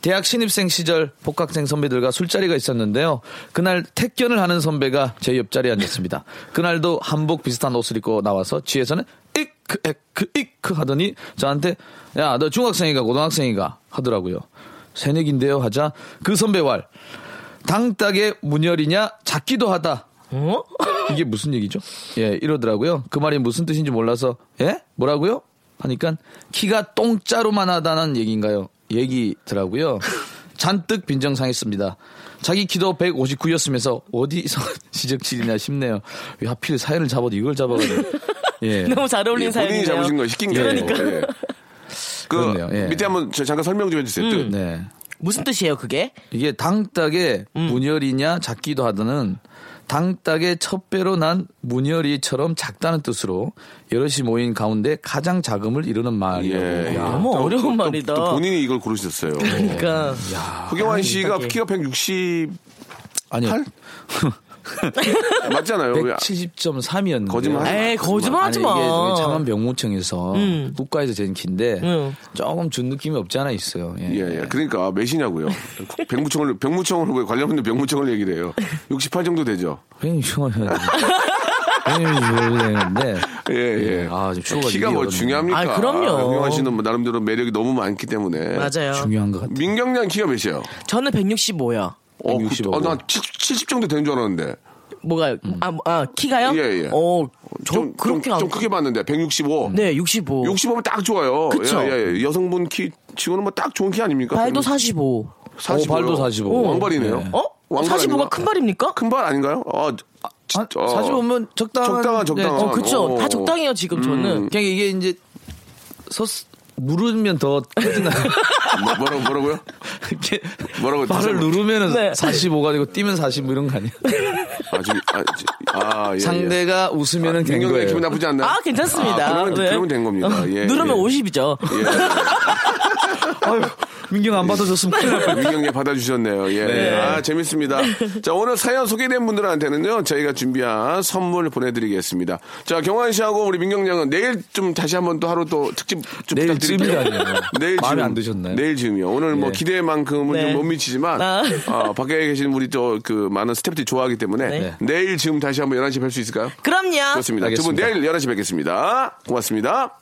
대학 신입생 시절 복학생 선배들과 술자리가 있었는데요. 그날 택견을 하는 선배가 제 옆자리에 앉았습니다. *laughs* 그날도 한복 비슷한 옷을 입고 나와서 뒤에서는 이크 에크 이크 하더니 저한테 야 너 중학생이가 고등학생이가 하더라고요. 새내기인데요 하자 그 선배 왈 당딱의 문열이냐 작기도 하다 어? 이게 무슨 얘기죠? 예, 이러더라고요. 그 말이 무슨 뜻인지 몰라서 예? 뭐라고요? 하니까 키가 똥자루만 하다는 얘기인가요? 얘기더라고요. 잔뜩 빈정상했습니다. 자기 키도 159였으면서 어디서 *laughs* 지적질이냐 싶네요. 왜 하필 사연을 잡아도 이걸 잡아가지고. 예. *laughs* 너무 잘 어울리는 예, 본인이 사연이네요. 잡으신 거 시킨 게 그러니까. 예. 그 그렇네요. 예. 밑에 한번 저 잠깐 설명 좀 해주세요. 뜻. 네. 무슨 뜻이에요, 그게? 이게 당닭의 음. 문열이냐 작기도 하다는 당닭의 첫 배로 난 문열이처럼 작다는 뜻으로 여럿이 모인 가운데 가장 작음을 이루는 말이에요. 예. 야. 너무 또- 어려운 또- 말이다. 또 본인이 이걸 고르셨어요. 그러니까 허경환 씨가. 키가 160 아니요. *laughs* 팔? *laughs* 맞잖아요. 170.3이었는데. 거짓말 하지 마. 에이, 거짓말 하지 마. 이게 창원 병무청에서 음. 국가에서 잰 키인데 음. 조금 준 느낌이 없지 않아 있어요. 예. 예, 예. 그러니까 몇이냐고요. 병무청을 병무청으로 관련된 병무청을 얘기를 해요. 68 정도 되죠. 병무청을 해야 *laughs* 되는데 예, 예. 아, 좀 추워가지고 키가 뭐 중요합니까? 아, 그럼요. 허경환 씨는 뭐 나름대로 매력이 너무 많기 때문에. 맞아요. 중요한 것 같아요. 민경량 키가 몇이에요? 저는 165요. 어, 165. 그, 어, 나70 정도 되는 줄 알았는데. 뭐가 아, 뭐, 아 키가요? 예, 예. 어, 저 좀, 그렇게 좀, 안 좀 크게 봤는데 165. 네, 65. 65면 딱 좋아요. 그쵸? 예, 예, 예. 여성분 키 치고는 뭐 딱 좋은 키 아닙니까? 발도 45. 45. 어, 발도 45. 왕발이네요. 네. 어? 왕발 45가 아닌가? 큰 발입니까? 큰 발 아닌가요? 어, 지- 아, 어, 사실 보면 적당한 적당한, 적당한. 어, 그쵸. 어. 다 적당해요, 지금 저는. 그냥 이게 이제 서 누르면 더 커지나요? 뭐, 뭐라고, 뭐라고요? 이렇게 뭐라고 발을. 누르면은 네. 45가 되고 뛰면 45 이런 거 아니야? 아, 저기, 아, 지- 아, 예. 예. 상대가 웃으면은 된 민경이 거예요. 기분 나쁘지 않나요? 아, 괜찮습니다. 아, 그러면, 네. 그러면 된 겁니다. 예. 누르면 예. 50이죠. 예. *laughs* 민경 안 받아줬으면 큰일 날 뻔. 민경님 받아주셨네요. 예. 네. 아, 재밌습니다. 자, 오늘 사연 소개된 분들한테는요, 저희가 준비한 선물 보내드리겠습니다. 자, 경환 씨하고 우리 민경 양은 내일 좀 다시 한번 또 하루 또 특집 좀 내일 부탁드릴게요. *laughs* 내일 마음에. 안 드셨나요? 내일 즈음이요. 오늘 뭐 예. 기대만큼은 네. 좀못 미치지만, 아. 어, 밖에 계신 우리 또그 많은 스태프들이 좋아하기 때문에 네. 내일 즈음 다시 한번 11시에 뵐수 있을까요? 그럼요. 좋습니다. 두 분. 내일 11시 뵙겠습니다. 고맙습니다.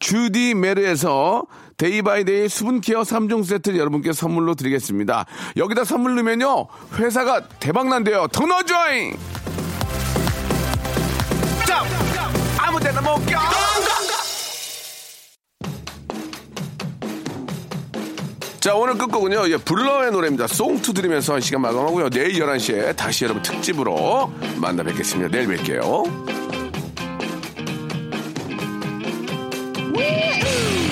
주디 메르에서 데이바이데이 수분케어 3종 세트를 여러분께 선물로 드리겠습니다. 여기다 선물 넣으면요, 회사가 대박난대요. 더 넣어줘잉! 자, 아무 데나 못 껴! 자, 오늘 끝곡은요, 예, 블러의 노래입니다. 송투 들으면서 한 시간 마감하고요. 내일 11시에 다시 여러분 특집으로 만나 뵙겠습니다. 내일 뵐게요. Woo-hoo!